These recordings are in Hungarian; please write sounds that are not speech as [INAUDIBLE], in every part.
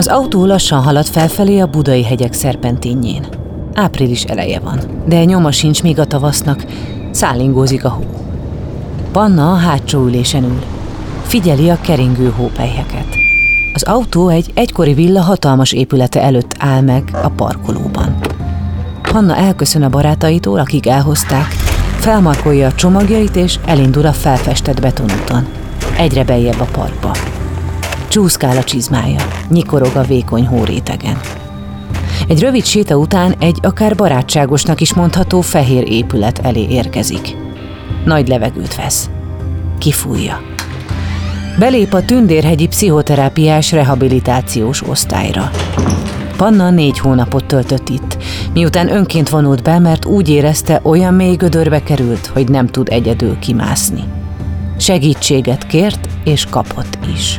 Az autó lassan halad felfelé a budai hegyek szerpentinjén. Április eleje van, de nyoma sincs még a tavasznak, szállingózik a hó. Panna a hátsó ülésen ül. Figyeli a keringő hópelyheket. Az autó egy egykori villa hatalmas épülete előtt áll meg a parkolóban. Panna elköszön a barátaitól, akik elhozták, felmarkolja a csomagjait és elindul a felfestett betonúton. Egyre beljebb a parkba. Csúszkál a csizmája, nyikorog a vékony hórétegen. Egy rövid séta után egy akár barátságosnak is mondható fehér épület elé érkezik. Nagy levegőt vesz. Kifújja. Belép a Tündérhegyi Pszichoterápiás Rehabilitációs Osztályra. Panna négy hónapot töltött itt, miután önként vonult be, mert úgy érezte, olyan mély gödörbe került, hogy nem tud egyedül kimászni. Segítséget kért és kapott is.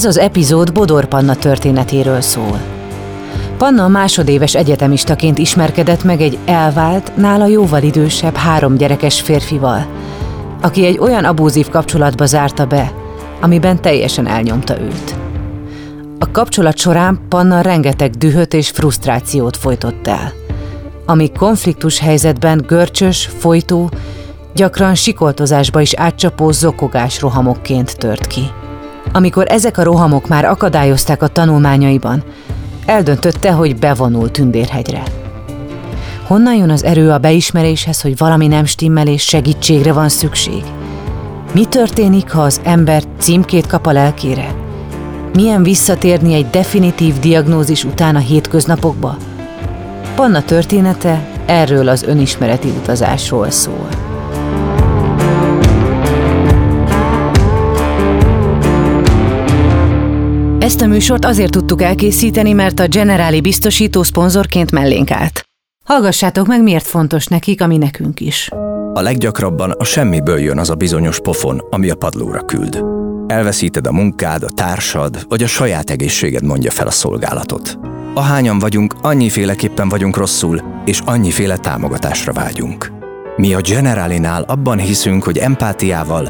Ez az epizód Bodor Panna történetéről szól. Panna másodéves egyetemistaként ismerkedett meg egy elvált, nála jóval idősebb három gyerekes férfival, aki egy olyan abúzív kapcsolatba zárta be, amiben teljesen elnyomta őt. A kapcsolat során Panna rengeteg dühöt és frusztrációt folytott el, ami konfliktus helyzetben görcsös, folytó, gyakran sikoltozásba is átcsapó zokogás rohamokként tört ki. Amikor ezek a rohamok már akadályozták a tanulmányaiban, eldöntötte, hogy bevonul Tündérhegyre. Honnan jön az erő a beismeréshez, hogy valami nem stimmel és segítségre van szükség? Mi történik, ha az ember címkét kap a lelkére? Milyen visszatérni egy definitív diagnózis után a hétköznapokba? Panna története erről az önismereti utazásról szól. Ezt a műsort azért tudtuk elkészíteni, mert a Generáli biztosító szponzorként mellénk állt. Hallgassátok meg, miért fontos nekik, ami nekünk is. A leggyakrabban a semmiből jön az a bizonyos pofon, ami a padlóra küld. Elveszíted a munkád, a társad, vagy a saját egészséged mondja fel a szolgálatot. Ahányan vagyunk, annyiféleképpen vagyunk rosszul, és annyiféle támogatásra vágyunk. Mi a Generalinál abban hiszünk, hogy empátiával,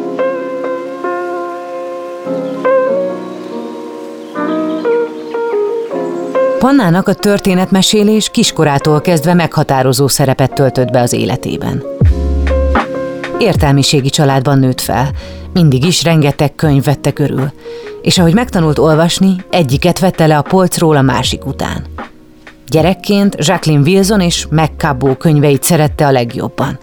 Pannának a történetmesélés kiskorától kezdve meghatározó szerepet töltött be az életében. Értelmiségi családban nőtt fel, mindig is rengeteg könyv vette körül, és ahogy megtanult olvasni, egyiket vette le a polcról a másik után. Gyerekként Jacqueline Wilson és McCabó könyveit szerette a legjobban.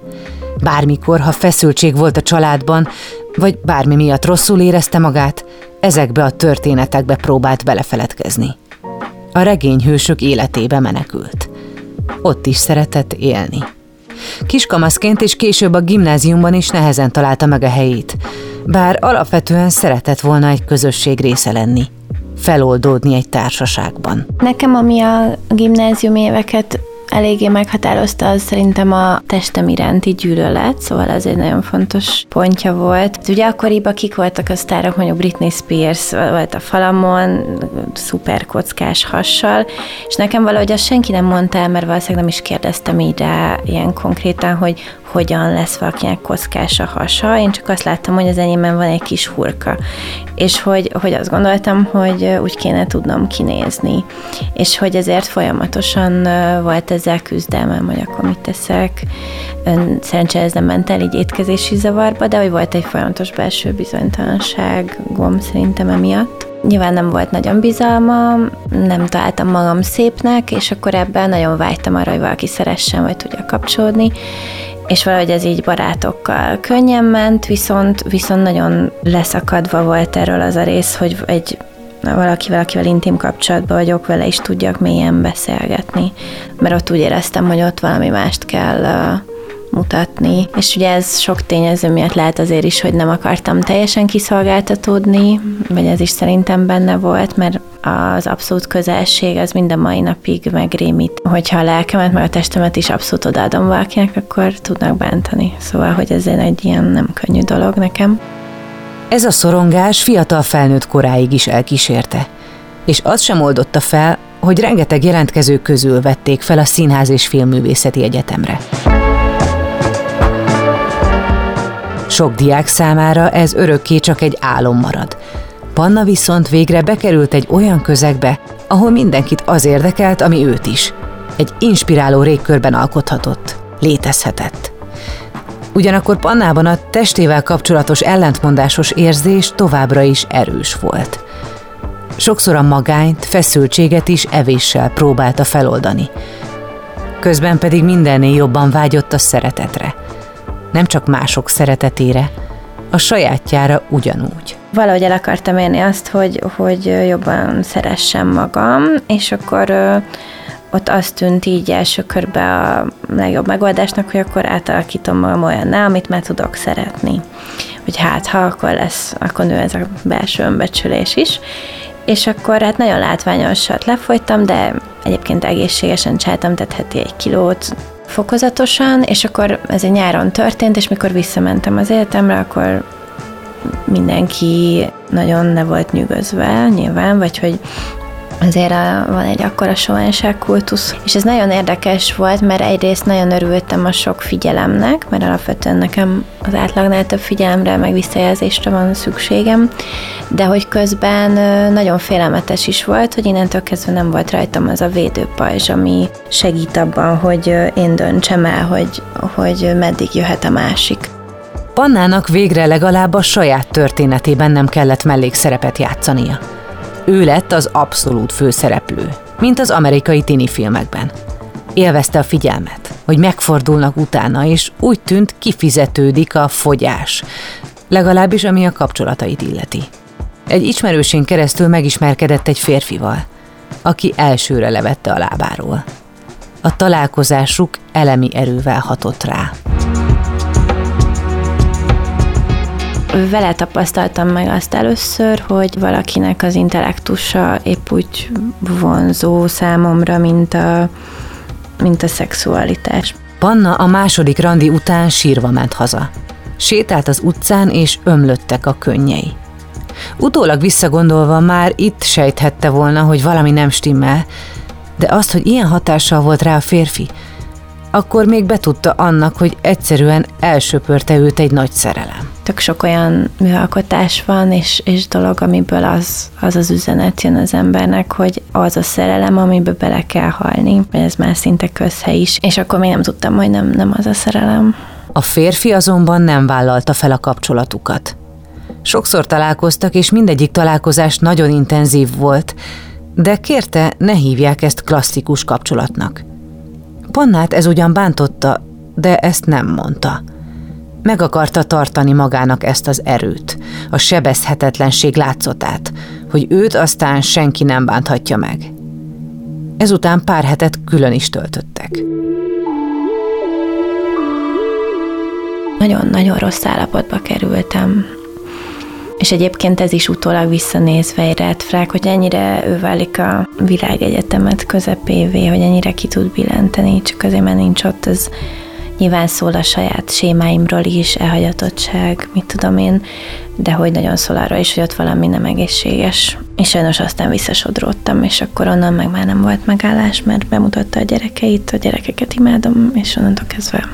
Bármikor, ha feszültség volt a családban, vagy bármi miatt rosszul érezte magát, ezekbe a történetekbe próbált belefeledkezni a regényhősök életébe menekült. Ott is szeretett élni. Kiskamaszként és később a gimnáziumban is nehezen találta meg a helyét, bár alapvetően szeretett volna egy közösség része lenni, feloldódni egy társaságban. Nekem, ami a gimnázium éveket eléggé meghatározta, az szerintem a testem iránti gyűlölet, szóval ez egy nagyon fontos pontja volt. Ugye akkoriban kik voltak a sztárok, mondjuk Britney Spears volt a falamon, szuper kockás hassal, és nekem valahogy azt senki nem mondta el, mert valószínűleg nem is kérdeztem így rá ilyen konkrétan, hogy hogyan lesz valakinek kockás a hasa, én csak azt láttam, hogy az enyémben van egy kis hurka, és hogy, hogy azt gondoltam, hogy úgy kéne tudnom kinézni, és hogy ezért folyamatosan volt ezzel küzdelmem, hogy akkor mit teszek. Szerencsére ez nem ment el így étkezési zavarba, de hogy volt egy folyamatos belső bizonytalanságom szerintem emiatt. Nyilván nem volt nagyon bizalmam, nem találtam magam szépnek, és akkor ebben nagyon vágytam arra, hogy valaki szeressen, vagy tudja kapcsolódni, és valahogy ez így barátokkal könnyen ment, viszont, viszont nagyon leszakadva volt erről az a rész, hogy egy valakivel, akivel intim kapcsolatban vagyok, vele is tudjak mélyen beszélgetni, mert ott úgy éreztem, hogy ott valami mást kell mutatni. És ugye ez sok tényező miatt lehet azért is, hogy nem akartam teljesen kiszolgáltatódni, vagy ez is szerintem benne volt, mert az abszolút közelség az minden mai napig megrémít. Hogyha a lelkemet, meg a testemet is abszolút odaadom valakinek, akkor tudnak bántani. Szóval, hogy ez egy ilyen nem könnyű dolog nekem. Ez a szorongás fiatal felnőtt koráig is elkísérte, és az sem oldotta fel, hogy rengeteg jelentkezők közül vették fel a Színház és Filmművészeti Egyetemre. Sok diák számára ez örökké csak egy álom marad. Panna viszont végre bekerült egy olyan közegbe, ahol mindenkit az érdekelt, ami őt is. Egy inspiráló régkörben alkothatott, létezhetett. Ugyanakkor Pannában a testével kapcsolatos ellentmondásos érzés továbbra is erős volt. Sokszor a magányt, feszültséget is evéssel próbálta feloldani. Közben pedig mindennél jobban vágyott a szeretetre – nem csak mások szeretetére, a sajátjára ugyanúgy. Valahogy el akartam érni azt, hogy, hogy jobban szeressem magam, és akkor ott azt tűnt így első körben a legjobb megoldásnak, hogy akkor átalakítom magam olyanná, amit már tudok szeretni. Hogy hát, ha akkor lesz, akkor nő ez a belső önbecsülés is. És akkor hát nagyon látványosat lefolytam, de egyébként egészségesen csináltam, tehát heti egy kilót, fokozatosan, és akkor ez egy nyáron történt, és mikor visszamentem az életemre, akkor mindenki nagyon ne volt nyűgözve, nyilván, vagy hogy azért a, van egy akkora kultusz. És ez nagyon érdekes volt, mert egyrészt nagyon örültem a sok figyelemnek, mert alapvetően nekem az átlagnál több figyelemre, meg visszajelzésre van szükségem, de hogy közben nagyon félelmetes is volt, hogy innentől kezdve nem volt rajtam az a védőpajzs, ami segít abban, hogy én döntsem el, hogy, hogy meddig jöhet a másik. Pannának végre legalább a saját történetében nem kellett mellékszerepet játszania. Ő lett az abszolút főszereplő, mint az amerikai tini filmekben. Élvezte a figyelmet, hogy megfordulnak utána, és úgy tűnt kifizetődik a fogyás, legalábbis ami a kapcsolatait illeti. Egy ismerősén keresztül megismerkedett egy férfival, aki elsőre levette a lábáról. A találkozásuk elemi erővel hatott rá. Vele tapasztaltam meg azt először, hogy valakinek az intellektusa épp úgy vonzó számomra, mint a, mint a szexualitás. Panna a második randi után sírva ment haza. Sétált az utcán, és ömlöttek a könnyei. Utólag visszagondolva már itt sejthette volna, hogy valami nem stimmel, de azt, hogy ilyen hatással volt rá a férfi, akkor még betudta annak, hogy egyszerűen elsöpörte őt egy nagy szerelem. Tök sok olyan műalkotás van, és, és dolog, amiből az, az az üzenet jön az embernek, hogy az a szerelem, amiben bele kell halni, ez már szinte közhely is, és akkor még nem tudtam, hogy nem, nem az a szerelem. A férfi azonban nem vállalta fel a kapcsolatukat. Sokszor találkoztak, és mindegyik találkozás nagyon intenzív volt, de kérte, ne hívják ezt klasszikus kapcsolatnak. Pannát ez ugyan bántotta, de ezt nem mondta. Meg akarta tartani magának ezt az erőt, a sebezhetetlenség látszatát, hogy őt aztán senki nem bánthatja meg. Ezután pár hetet külön is töltöttek. Nagyon-nagyon rossz állapotba kerültem. És egyébként ez is utólag visszanézve red flag, hogy ennyire ő válik a világegyetemet közepévé, hogy ennyire ki tud billenteni, csak azért, mert nincs ott, az nyilván szól a saját sémáimról is, elhagyatottság, mit tudom én, de hogy nagyon szól arra is, hogy ott valami nem egészséges. És sajnos aztán visszasodródtam, és akkor onnan meg már nem volt megállás, mert bemutatta a gyerekeit, a gyerekeket imádom, és onnantól kezdve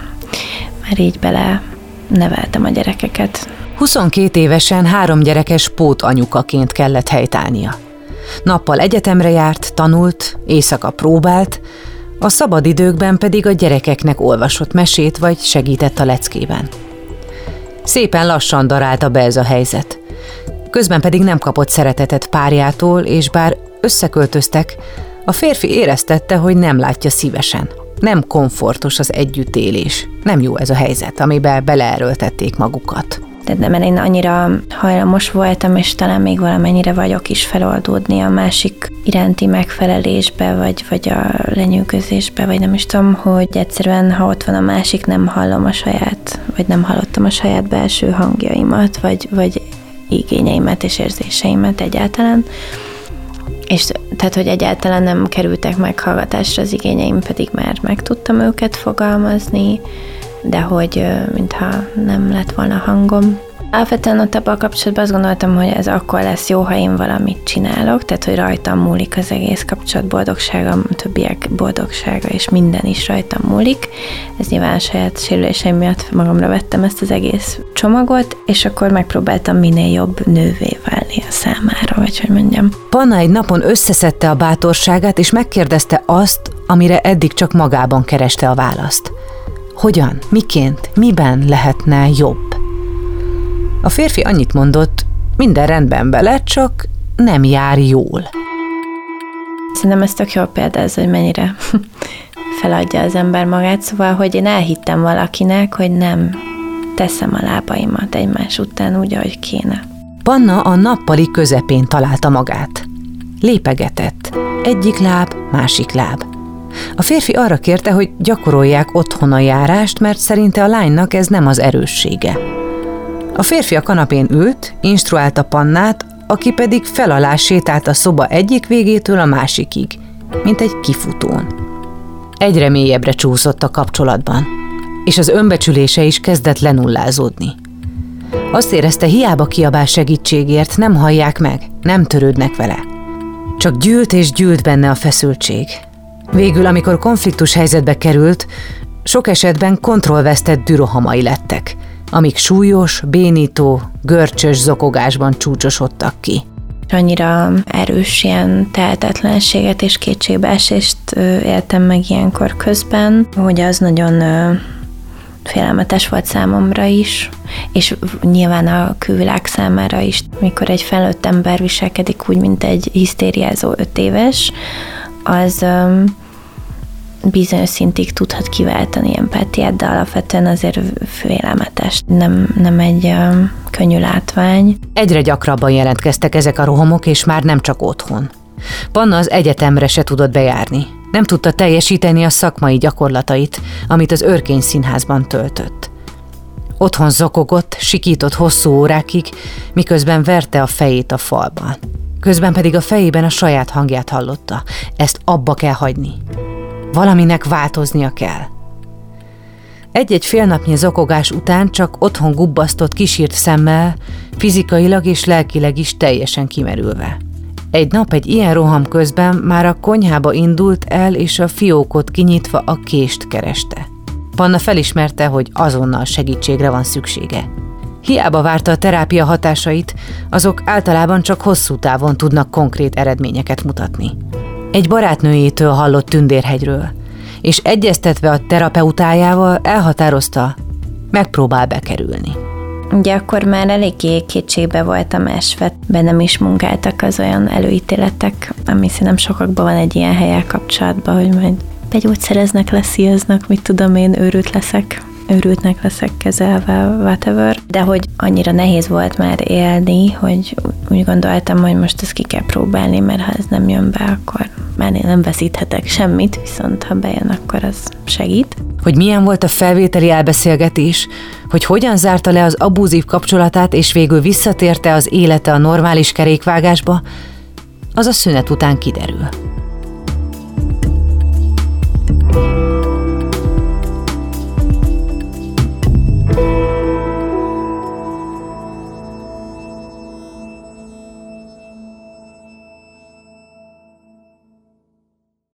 már így bele neveltem a gyerekeket. 22 évesen három gyerekes pót anyukaként kellett helytálnia. Nappal egyetemre járt, tanult, éjszaka próbált, a szabadidőkben pedig a gyerekeknek olvasott mesét vagy segített a leckében. Szépen lassan darálta be ez a helyzet. Közben pedig nem kapott szeretetet párjától, és bár összeköltöztek, a férfi éreztette, hogy nem látja szívesen. Nem komfortos az együttélés. Nem jó ez a helyzet, amiben beleerőltették magukat de mert én annyira hajlamos voltam, és talán még valamennyire vagyok is feloldódni a másik iránti megfelelésbe, vagy, vagy a lenyűgözésbe, vagy nem is tudom, hogy egyszerűen, ha ott van a másik, nem hallom a saját, vagy nem hallottam a saját belső hangjaimat, vagy, vagy igényeimet és érzéseimet egyáltalán. És tehát, hogy egyáltalán nem kerültek meghallgatásra az igényeim, pedig már meg tudtam őket fogalmazni, de hogy mintha nem lett volna hangom. Alapvetően a kapcsolatban azt gondoltam, hogy ez akkor lesz jó, ha én valamit csinálok, tehát hogy rajtam múlik az egész kapcsolat boldogsága, a többiek boldogsága, és minden is rajtam múlik. Ez nyilván a saját sérüléseim miatt magamra vettem ezt az egész csomagot, és akkor megpróbáltam minél jobb nővé válni a számára, vagy hogy mondjam. Panna egy napon összeszedte a bátorságát, és megkérdezte azt, amire eddig csak magában kereste a választ. Hogyan, miként, miben lehetne jobb? A férfi annyit mondott, minden rendben vele, csak nem jár jól. Szerintem ez tök jó ez, hogy mennyire [LAUGHS] feladja az ember magát, szóval, hogy én elhittem valakinek, hogy nem teszem a lábaimat egymás után úgy, ahogy kéne. Panna a nappali közepén találta magát. Lépegetett. Egyik láb, másik láb. A férfi arra kérte, hogy gyakorolják otthon a járást, mert szerinte a lánynak ez nem az erőssége. A férfi a kanapén ült, instruálta Pannát, aki pedig felalá sétált a szoba egyik végétől a másikig, mint egy kifutón. Egyre mélyebbre csúszott a kapcsolatban, és az önbecsülése is kezdett lenullázódni. Azt érezte, hiába kiabál segítségért, nem hallják meg, nem törődnek vele. Csak gyűlt és gyűlt benne a feszültség, Végül, amikor konfliktus helyzetbe került, sok esetben kontrollvesztett dürohamai lettek, amik súlyos, bénító, görcsös zokogásban csúcsosodtak ki. Annyira erős ilyen tehetetlenséget és kétségbeesést éltem meg ilyenkor közben, hogy az nagyon félelmetes volt számomra is, és nyilván a külvilág számára is, mikor egy felnőtt ember viselkedik úgy, mint egy hisztériázó öt éves, az bizonyos szintig tudhat kiváltani empátiát, de alapvetően azért félelmetes, nem, nem egy um, könnyű látvány. Egyre gyakrabban jelentkeztek ezek a rohamok, és már nem csak otthon. Panna az egyetemre se tudott bejárni. Nem tudta teljesíteni a szakmai gyakorlatait, amit az örkény színházban töltött. Otthon zokogott, sikított hosszú órákig, miközben verte a fejét a falban. Közben pedig a fejében a saját hangját hallotta. Ezt abba kell hagyni. Valaminek változnia kell. Egy-egy félnapnyi zokogás után csak otthon gubbasztott kisírt szemmel, fizikailag és lelkileg is teljesen kimerülve. Egy nap egy ilyen roham közben már a konyhába indult el, és a fiókot kinyitva a kést kereste. Panna felismerte, hogy azonnal segítségre van szüksége. Hiába várta a terápia hatásait, azok általában csak hosszú távon tudnak konkrét eredményeket mutatni. Egy barátnőjétől hallott Tündérhegyről, és egyeztetve a terapeutájával elhatározta, megpróbál bekerülni. Ugye akkor már eléggé kétségbe voltam esve, bennem is munkáltak az olyan előítéletek, ami szerintem sokakban van egy ilyen helyel kapcsolatban, hogy majd begyógyszereznek, leszíjaznak, mit tudom én, őrült leszek őrültnek leszek kezelve, whatever, de hogy annyira nehéz volt már élni, hogy úgy gondoltam, hogy most ezt ki kell próbálni, mert ha ez nem jön be, akkor már én nem veszíthetek semmit, viszont ha bejön, akkor az segít. Hogy milyen volt a felvételi elbeszélgetés, hogy hogyan zárta le az abúzív kapcsolatát, és végül visszatérte az élete a normális kerékvágásba, az a szünet után kiderül.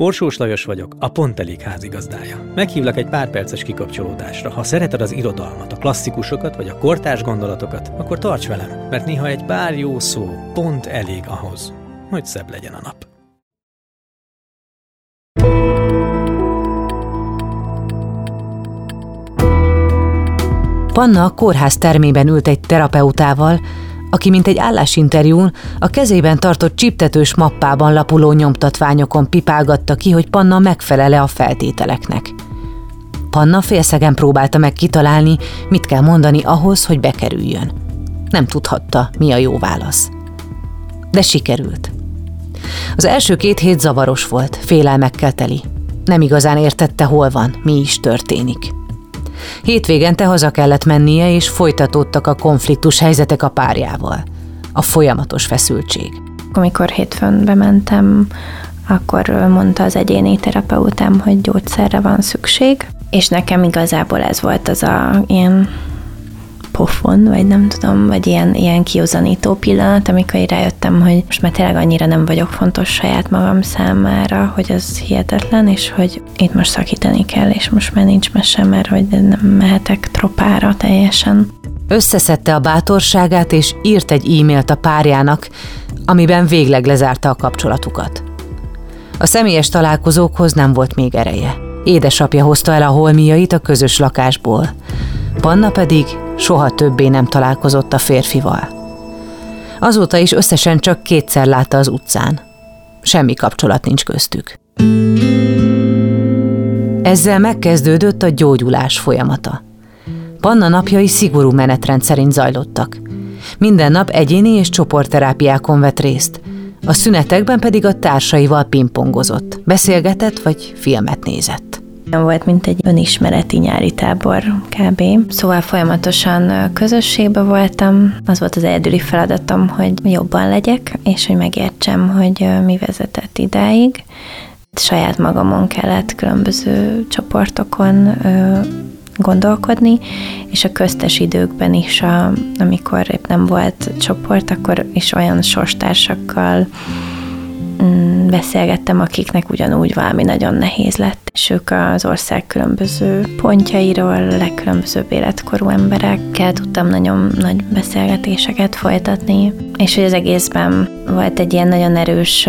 Orsós Lajos vagyok, a Pont Elég házigazdája. Meghívlak egy pár perces kikapcsolódásra. Ha szereted az irodalmat, a klasszikusokat vagy a kortárs gondolatokat, akkor tarts velem, mert néha egy pár jó szó pont elég ahhoz, hogy szebb legyen a nap. Panna a kórház termében ült egy terapeutával, aki mint egy állásinterjún a kezében tartott csiptetős mappában lapuló nyomtatványokon pipálgatta ki, hogy Panna megfelele a feltételeknek. Panna félszegen próbálta meg kitalálni, mit kell mondani ahhoz, hogy bekerüljön. Nem tudhatta, mi a jó válasz. De sikerült. Az első két hét zavaros volt, félelmekkel teli. Nem igazán értette, hol van, mi is történik. Hétvégente haza kellett mennie, és folytatódtak a konfliktus helyzetek a párjával. A folyamatos feszültség. Amikor hétfőn bementem, akkor mondta az egyéni terapeutám, hogy gyógyszerre van szükség, és nekem igazából ez volt az a ilyen pofon, vagy nem tudom, vagy ilyen, ilyen kiúzanító pillanat, amikor rájöttem, hogy most már tényleg annyira nem vagyok fontos saját magam számára, hogy az hihetetlen, és hogy itt most szakítani kell, és most már nincs mese, mert hogy nem mehetek tropára teljesen. Összeszedte a bátorságát, és írt egy e-mailt a párjának, amiben végleg lezárta a kapcsolatukat. A személyes találkozókhoz nem volt még ereje. Édesapja hozta el a holmiait a közös lakásból. Panna pedig soha többé nem találkozott a férfival. Azóta is összesen csak kétszer látta az utcán. Semmi kapcsolat nincs köztük. Ezzel megkezdődött a gyógyulás folyamata. Panna napjai szigorú menetrend szerint zajlottak. Minden nap egyéni és csoportterápiákon vett részt, a szünetekben pedig a társaival pingpongozott, beszélgetett vagy filmet nézett. Volt, mint egy önismereti nyári tábor kb. Szóval folyamatosan közösségbe voltam. Az volt az egyedüli feladatom, hogy jobban legyek, és hogy megértsem, hogy mi vezetett idáig. Saját magamon kellett különböző csoportokon gondolkodni, és a köztes időkben is, a, amikor épp nem volt csoport, akkor is olyan sorstársakkal beszélgettem, akiknek ugyanúgy valami nagyon nehéz lett, és ők az ország különböző pontjairól, legkülönbözőbb életkorú emberekkel tudtam nagyon nagy beszélgetéseket folytatni, és hogy az egészben volt egy ilyen nagyon erős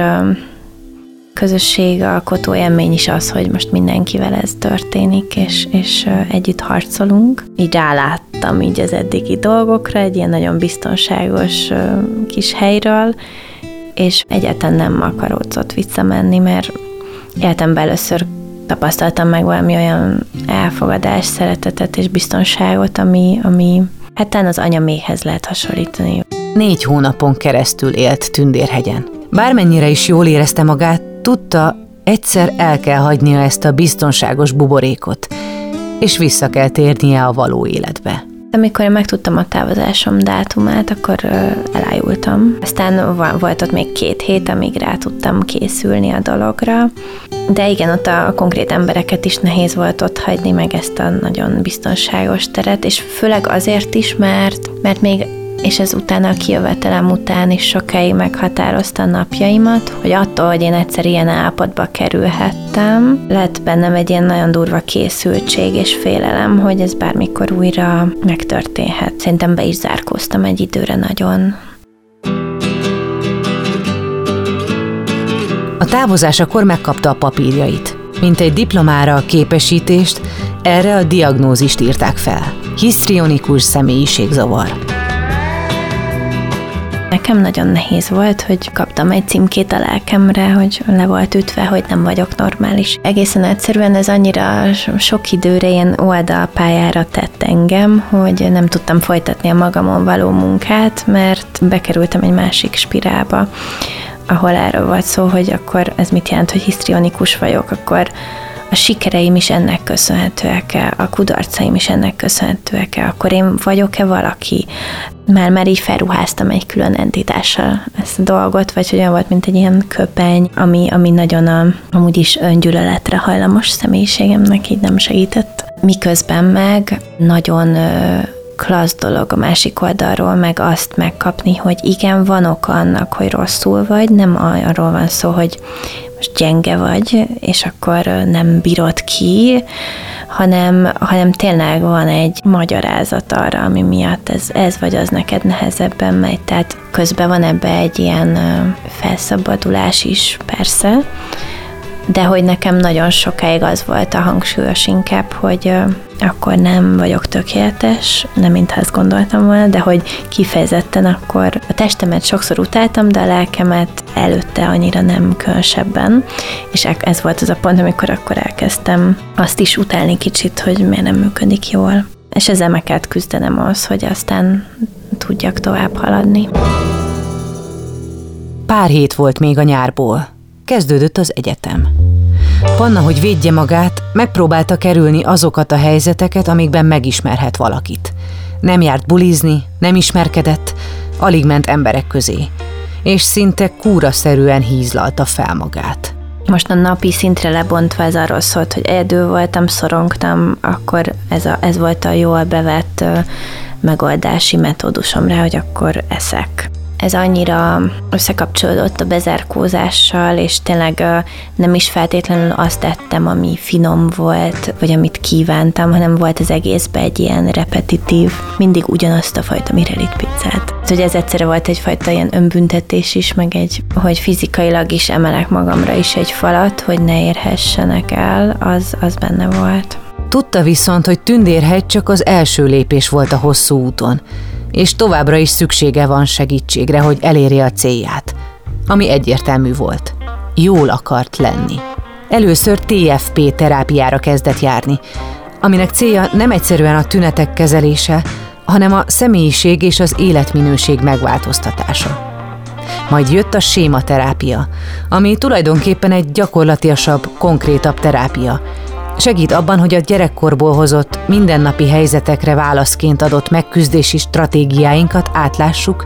közösségalkotó élmény is az, hogy most mindenkivel ez történik, és, és együtt harcolunk. Így ráláttam így az eddigi dolgokra, egy ilyen nagyon biztonságos kis helyről, és egyáltalán nem akaródzott visszamenni, mert életemben először tapasztaltam meg valami olyan elfogadás, szeretetet és biztonságot, ami, ami hát talán az anyaméhez lehet hasonlítani. Négy hónapon keresztül élt Tündérhegyen. Bármennyire is jól érezte magát, tudta, egyszer el kell hagynia ezt a biztonságos buborékot, és vissza kell térnie a való életbe. Amikor én megtudtam a távozásom dátumát, akkor elájultam. Aztán volt ott még két hét, amíg rá tudtam készülni a dologra. De igen, ott a konkrét embereket is nehéz volt ott hagyni, meg ezt a nagyon biztonságos teret, és főleg azért is, mert, mert még és ez utána a kijövetelem után is sokáig meghatározta a napjaimat, hogy attól, hogy én egyszer ilyen állapotba kerülhettem, lett bennem egy ilyen nagyon durva készültség és félelem, hogy ez bármikor újra megtörténhet. Szerintem be is zárkóztam egy időre nagyon. A távozásakor megkapta a papírjait. Mint egy diplomára a képesítést, erre a diagnózist írták fel. Hisztrionikus személyiségzavar. Nekem nagyon nehéz volt, hogy kaptam egy címkét a lelkemre, hogy le volt ütve, hogy nem vagyok normális. Egészen egyszerűen ez annyira sok időre ilyen oldalpályára tett engem, hogy nem tudtam folytatni a magamon való munkát, mert bekerültem egy másik spirálba, ahol erről volt szó, hogy akkor ez mit jelent, hogy hisztrionikus vagyok, akkor a sikereim is ennek köszönhetőek-e, a kudarcaim is ennek köszönhetőek-e, akkor én vagyok-e valaki? Már, már így felruháztam egy külön entitással ezt a dolgot, vagy olyan volt, mint egy ilyen köpeny, ami, ami nagyon a, amúgy is öngyűlöletre hajlamos személyiségemnek így nem segített. Miközben meg nagyon klassz dolog a másik oldalról, meg azt megkapni, hogy igen, van oka annak, hogy rosszul vagy, nem arról van szó, hogy most gyenge vagy, és akkor nem bírod ki, hanem, hanem tényleg van egy magyarázat arra, ami miatt ez, ez vagy az neked nehezebben megy. Tehát közben van ebbe egy ilyen felszabadulás is, persze, de hogy nekem nagyon sokáig az volt a hangsúlyos inkább, hogy akkor nem vagyok tökéletes, nem mintha ezt gondoltam volna, de hogy kifejezetten akkor a testemet sokszor utáltam, de a lelkemet előtte annyira nem különösebben, és e- ez volt az a pont, amikor akkor elkezdtem azt is utálni kicsit, hogy miért nem működik jól. És ezzel meg kellett küzdenem az, hogy aztán tudjak tovább haladni. Pár hét volt még a nyárból. Kezdődött az egyetem. Panna, hogy védje magát, megpróbálta kerülni azokat a helyzeteket, amikben megismerhet valakit. Nem járt bulizni, nem ismerkedett, alig ment emberek közé, és szinte kúraszerűen hízlalta fel magát. Most a napi szintre lebontva ez arról szólt, hogy egyedül voltam, szorongtam, akkor ez, a, ez volt a jól bevett megoldási metódusom rá, hogy akkor eszek ez annyira összekapcsolódott a bezárkózással, és tényleg nem is feltétlenül azt tettem, ami finom volt, vagy amit kívántam, hanem volt az egészben egy ilyen repetitív, mindig ugyanazt a fajta mirelit pizzát. Hogy ez egyszerre volt egyfajta ilyen önbüntetés is, meg egy, hogy fizikailag is emelek magamra is egy falat, hogy ne érhessenek el, az, az benne volt. Tudta viszont, hogy Tündérhegy csak az első lépés volt a hosszú úton, és továbbra is szüksége van segítségre, hogy elérje a célját, ami egyértelmű volt. Jól akart lenni. Először TFP terápiára kezdett járni, aminek célja nem egyszerűen a tünetek kezelése, hanem a személyiség és az életminőség megváltoztatása. Majd jött a sématerápia, ami tulajdonképpen egy gyakorlatiasabb, konkrétabb terápia, Segít abban, hogy a gyerekkorból hozott, mindennapi helyzetekre válaszként adott megküzdési stratégiáinkat átlássuk,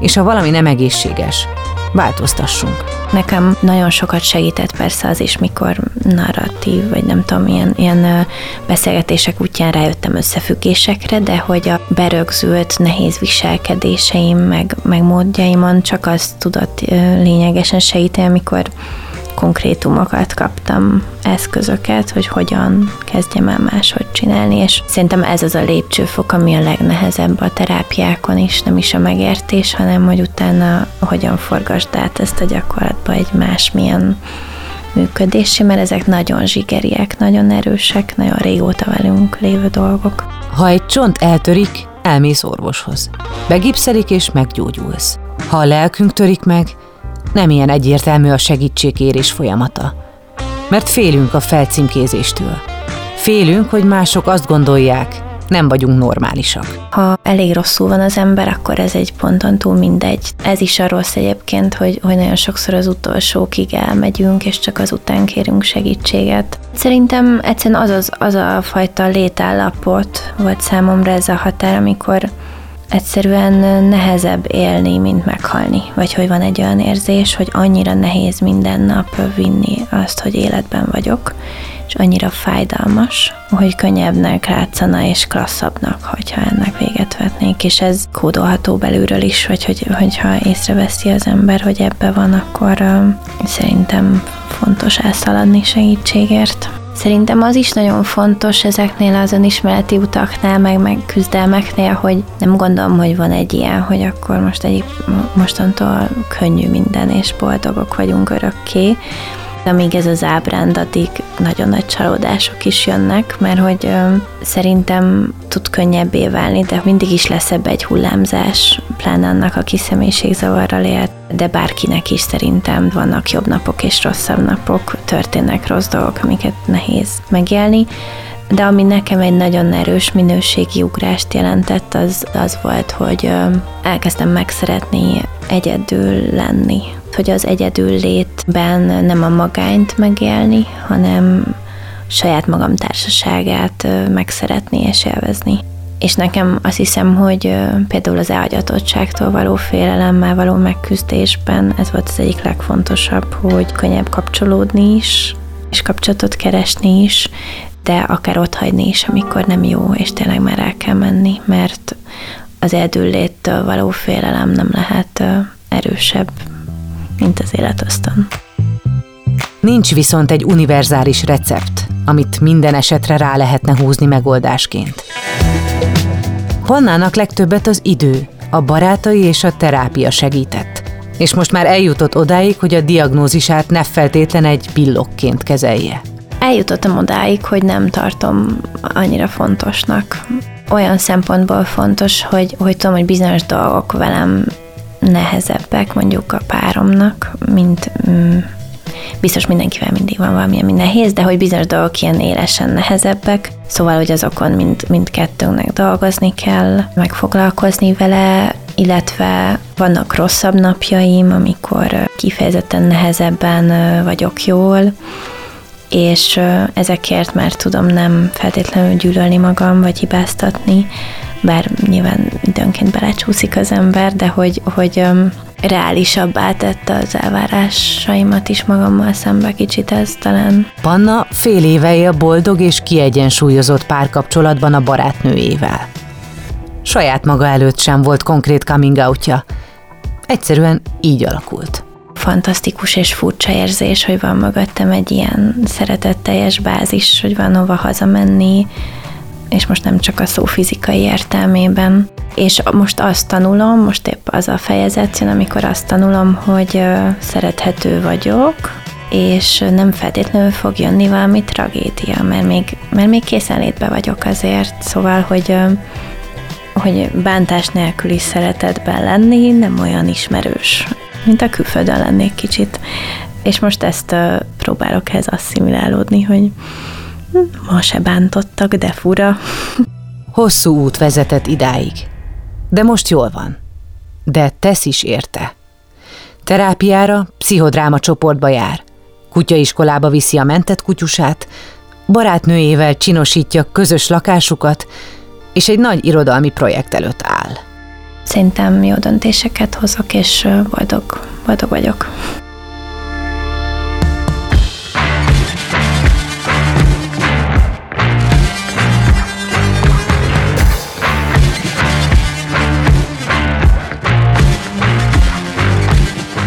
és ha valami nem egészséges, változtassunk. Nekem nagyon sokat segített persze az is, mikor narratív, vagy nem tudom, ilyen, ilyen beszélgetések útján rájöttem összefüggésekre, de hogy a berögzült nehéz viselkedéseim, meg, meg módjaimon csak azt tudott lényegesen segíteni, amikor konkrétumokat kaptam, eszközöket, hogy hogyan kezdjem el máshogy csinálni, és szerintem ez az a lépcsőfok, ami a legnehezebb a terápiákon is, nem is a megértés, hanem hogy utána hogyan forgasd át ezt a gyakorlatba egy másmilyen működési, mert ezek nagyon zsigeriek, nagyon erősek, nagyon régóta velünk lévő dolgok. Ha egy csont eltörik, elmész orvoshoz. Begipszelik és meggyógyulsz. Ha a lelkünk törik meg, nem ilyen egyértelmű a segítségkérés folyamata. Mert félünk a felcímkézéstől. Félünk, hogy mások azt gondolják, nem vagyunk normálisak. Ha elég rosszul van az ember, akkor ez egy ponton túl mindegy. Ez is a rossz egyébként, hogy, hogy nagyon sokszor az utolsókig elmegyünk, és csak azután kérünk segítséget. Szerintem egyszerűen az, az, az a fajta létállapot volt számomra ez a határ, amikor egyszerűen nehezebb élni, mint meghalni. Vagy hogy van egy olyan érzés, hogy annyira nehéz minden nap vinni azt, hogy életben vagyok, és annyira fájdalmas, hogy könnyebbnek látszana és klasszabbnak, hogyha ennek véget vetnék, és ez kódolható belülről is, vagy hogy, hogyha észreveszi az ember, hogy ebbe van, akkor uh, szerintem fontos elszaladni segítségért. Szerintem az is nagyon fontos ezeknél az önismereti utaknál, meg, meg küzdelmeknél, hogy nem gondolom, hogy van egy ilyen, hogy akkor most egy mostantól könnyű minden, és boldogok vagyunk örökké, amíg ez az ábránd, addig nagyon nagy csalódások is jönnek, mert hogy ö, szerintem tud könnyebbé válni, de mindig is lesz ebbe egy hullámzás, pláne annak, aki személyiségzavarral élt, de bárkinek is szerintem vannak jobb napok és rosszabb napok, történnek rossz dolgok, amiket nehéz megélni, de ami nekem egy nagyon erős minőségi ugrást jelentett, az, az volt, hogy elkezdtem megszeretni egyedül lenni. Hogy az egyedül létben nem a magányt megélni, hanem saját magam társaságát meg szeretni és élvezni. És nekem azt hiszem, hogy például az elhagyatottságtól való félelemmel való megküzdésben ez volt az egyik legfontosabb, hogy könnyebb kapcsolódni is, és kapcsolatot keresni is, de akár ott hagyni is, amikor nem jó, és tényleg már el kell menni, mert az eldülléttől való félelem nem lehet erősebb, mint az életösztön. Nincs viszont egy univerzális recept, amit minden esetre rá lehetne húzni megoldásként. Pannának legtöbbet az idő, a barátai és a terápia segített. És most már eljutott odáig, hogy a diagnózisát ne feltétlen egy pillokként kezelje. Eljutottam odáig, hogy nem tartom annyira fontosnak. Olyan szempontból fontos, hogy, hogy tudom, hogy bizonyos dolgok velem nehezebbek mondjuk a páromnak, mint mm, biztos mindenkivel mindig van valami, ami nehéz, de hogy bizonyos dolgok ilyen élesen nehezebbek, szóval, hogy azokon mind, mindkettőnknek dolgozni kell, megfoglalkozni vele, illetve vannak rosszabb napjaim, amikor kifejezetten nehezebben vagyok jól, és ezekért már tudom nem feltétlenül gyűlölni magam, vagy hibáztatni, bár nyilván időnként belecsúszik az ember, de hogy, hogy reálisabbá tette az elvárásaimat is magammal szembe kicsit ez talán. Panna fél éve él boldog és kiegyensúlyozott párkapcsolatban a barátnőjével. Saját maga előtt sem volt konkrét coming outja. Egyszerűen így alakult. Fantasztikus és furcsa érzés, hogy van mögöttem egy ilyen szeretetteljes bázis, hogy van hova hazamenni, és most nem csak a szó fizikai értelmében. És most azt tanulom, most épp az a fejezet jön, amikor azt tanulom, hogy szerethető vagyok, és nem feltétlenül fog jönni valami tragédia, mert még, mert még készenlétbe vagyok azért, szóval, hogy hogy bántás nélküli szeretetben lenni nem olyan ismerős, mint a külföldön lennék kicsit. És most ezt próbálok ehhez asszimilálódni, hogy Ma se bántottak, de fura. Hosszú út vezetett idáig. De most jól van. De tesz is érte. Terápiára, pszichodráma csoportba jár. Kutyaiskolába viszi a mentett kutyusát, barátnőjével csinosítja közös lakásukat, és egy nagy irodalmi projekt előtt áll. Szerintem jó döntéseket hozok, és boldog, boldog vagyok.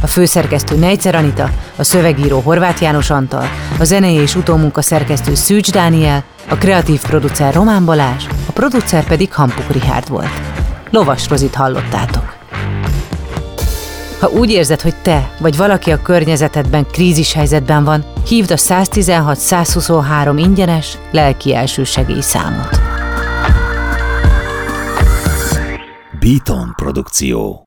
a főszerkesztő Nejcer Anita, a szövegíró Horváth János Antal, a zenei és utómunka szerkesztő Szűcs Dániel, a kreatív producer Román Balázs, a producer pedig Hampuk Rihárd volt. Lovas Rozit hallottátok. Ha úgy érzed, hogy te vagy valaki a környezetedben krízis helyzetben van, hívd a 116 123 ingyenes lelki elsősegély számot. Beaton produkció.